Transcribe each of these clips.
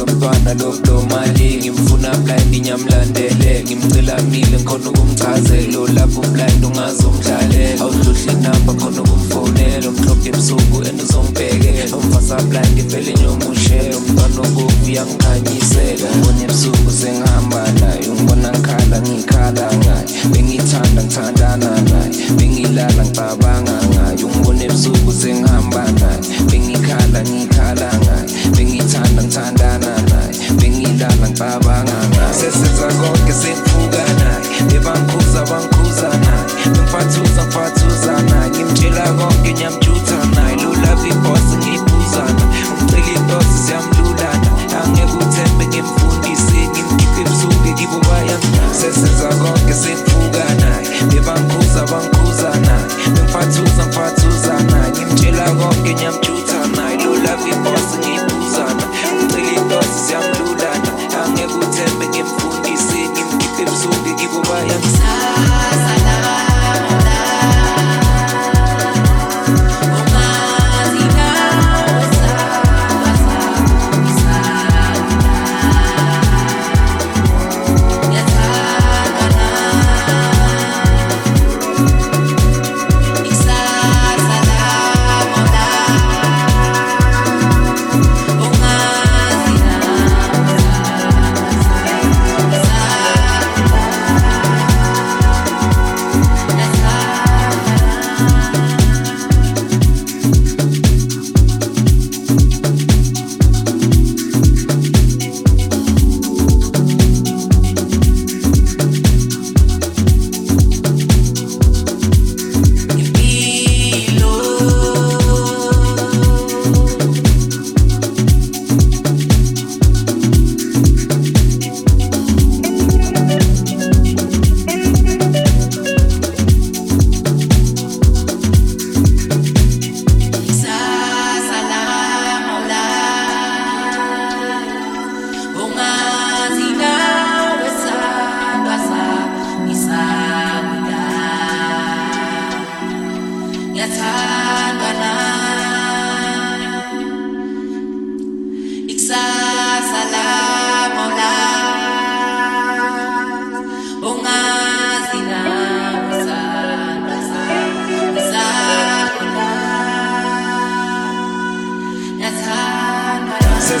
umntwana loblo mali ngimfuna blind inyamlandele ngimcela mile ngikhona ukumchazela. Lapho blind ungazomdlalela. Awudluhle inamba khona ukumfonela. Umhlophe ebusuku and uzongibhekela umfasa blind vele nyomushela umntwana obovu yangikhanyisela ngibona ebusuku sengihamba naye ungibona ngikhala ngikhala ngaye bengithanda ngithandana naye bengilala ngicabanga ngaye ungibona ebusuku sengihamba naye bengikhala ngikhala ngaye bengithanda ngithandana naye bengilala ngicabanga ngaye sesenza konke sengifuka naye bebangikhuza bangikhuza naye ngifathuza ngifathuza naye ngimtshela konke nyamjutha naye lulavi ibhos ngiyibuzana umcela intosi siyamlulana angeke uthembe ngimfundise ngimkhiphe ngibubaya sesenza konke senifuka naye. Bebangibuza bangibuza naye. Bengifathuza ngifathuza naye. Ngimtshela konke ngiyamjutha naye. Lulavi ibosi ngiyibuza naye ngicela ibosi siyamlula naye angeke uthembe ngimfundise ngimkhiphe ebusuku ngibubaya Salam, salam, salam.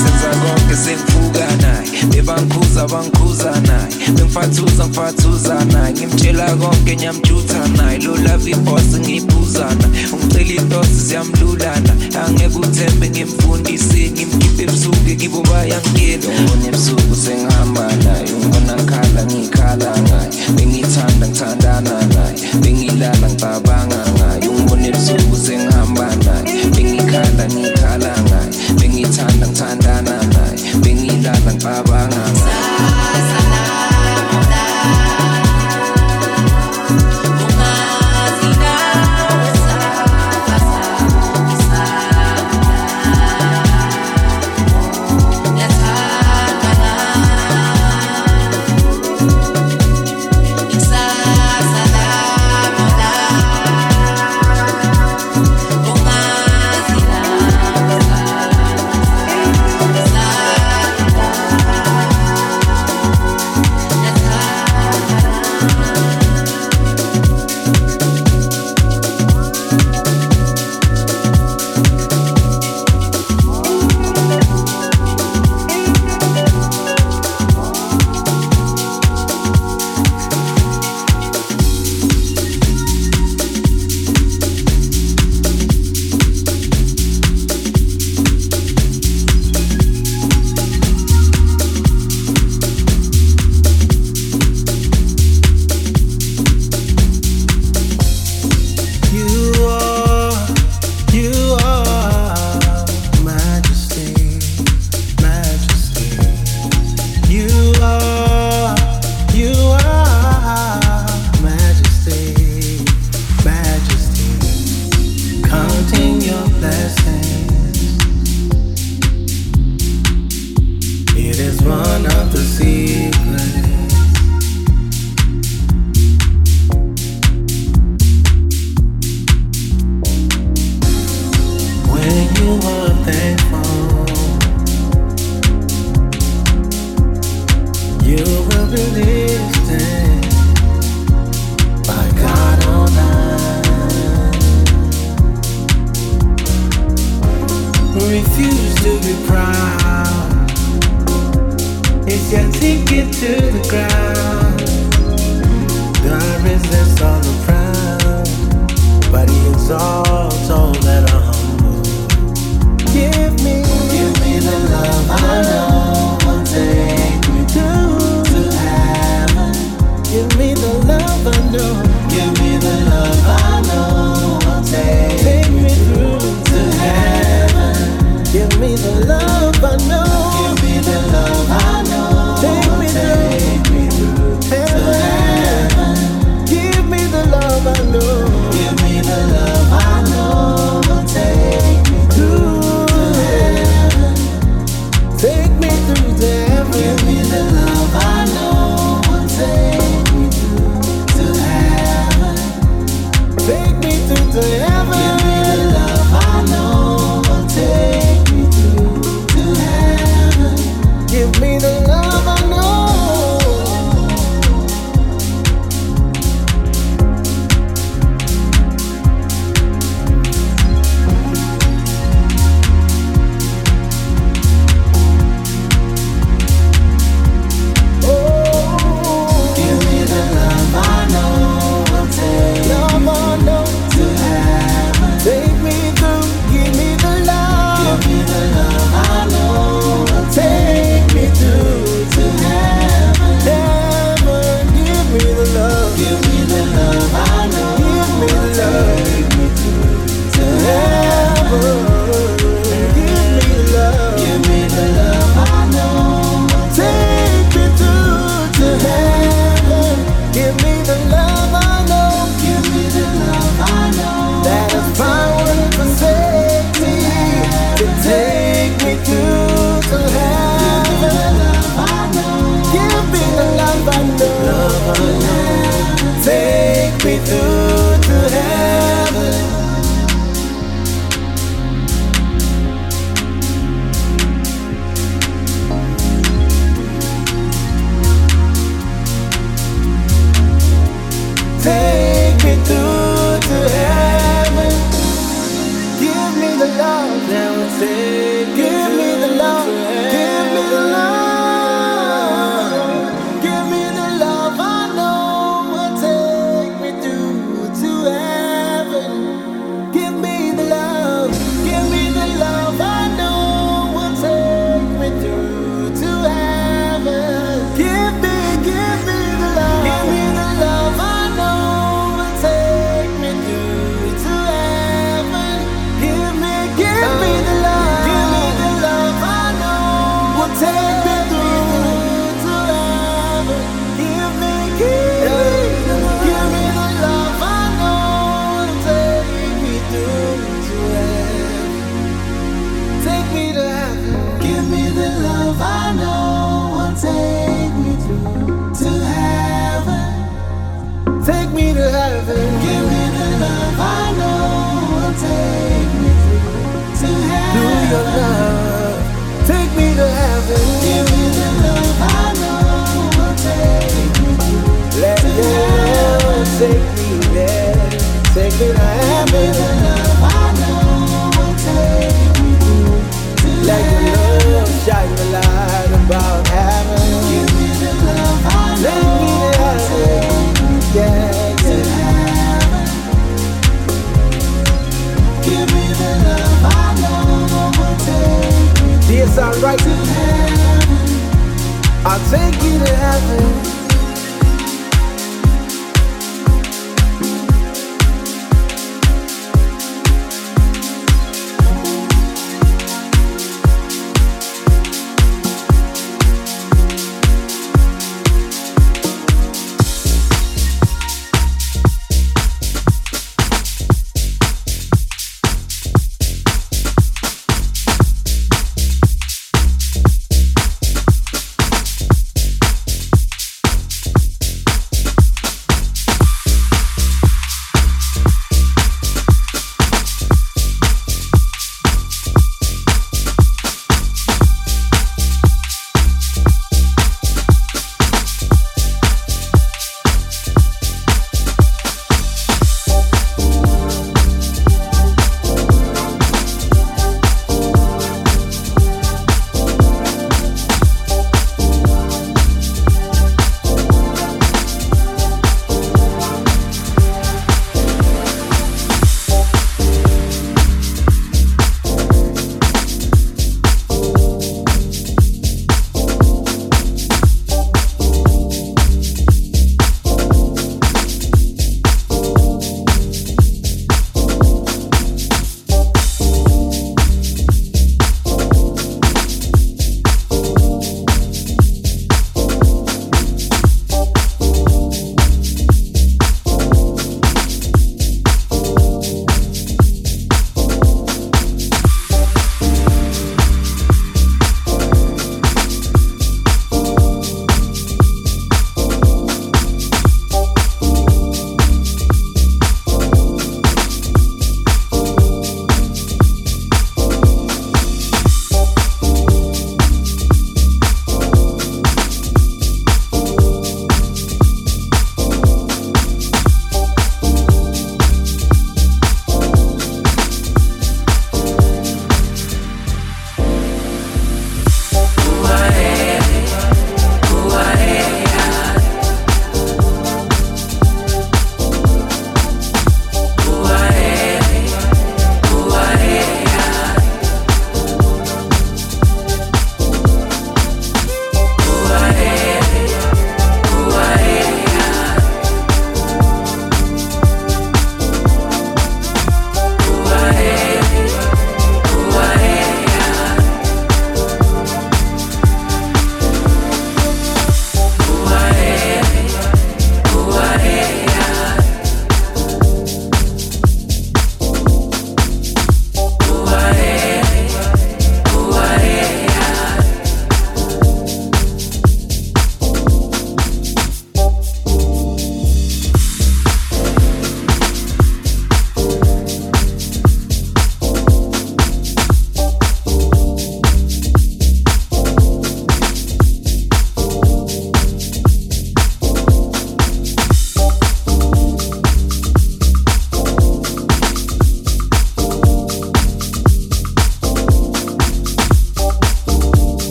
Senza konke sengifuka naye bebangikhuza bangikhuza naye bengifathuza ngifathuza naye ngimtshela konke nyamjutha naye lolavi ibhos ngiyiphuzana ungicela intosi siyamlulana angeke uthembe ngimfundise ngimkhiphe ebusuku kibo bayangena ngibona ebusuku sengihamba naye ungibona ngikhala ngiyikhala ngaye bengithanda ngithandana naye bengilala ngicabanga ngaye ungibona ebusuku sengihamba naye bengikhala ngiyikhala time time time time Bingila ng pabangangan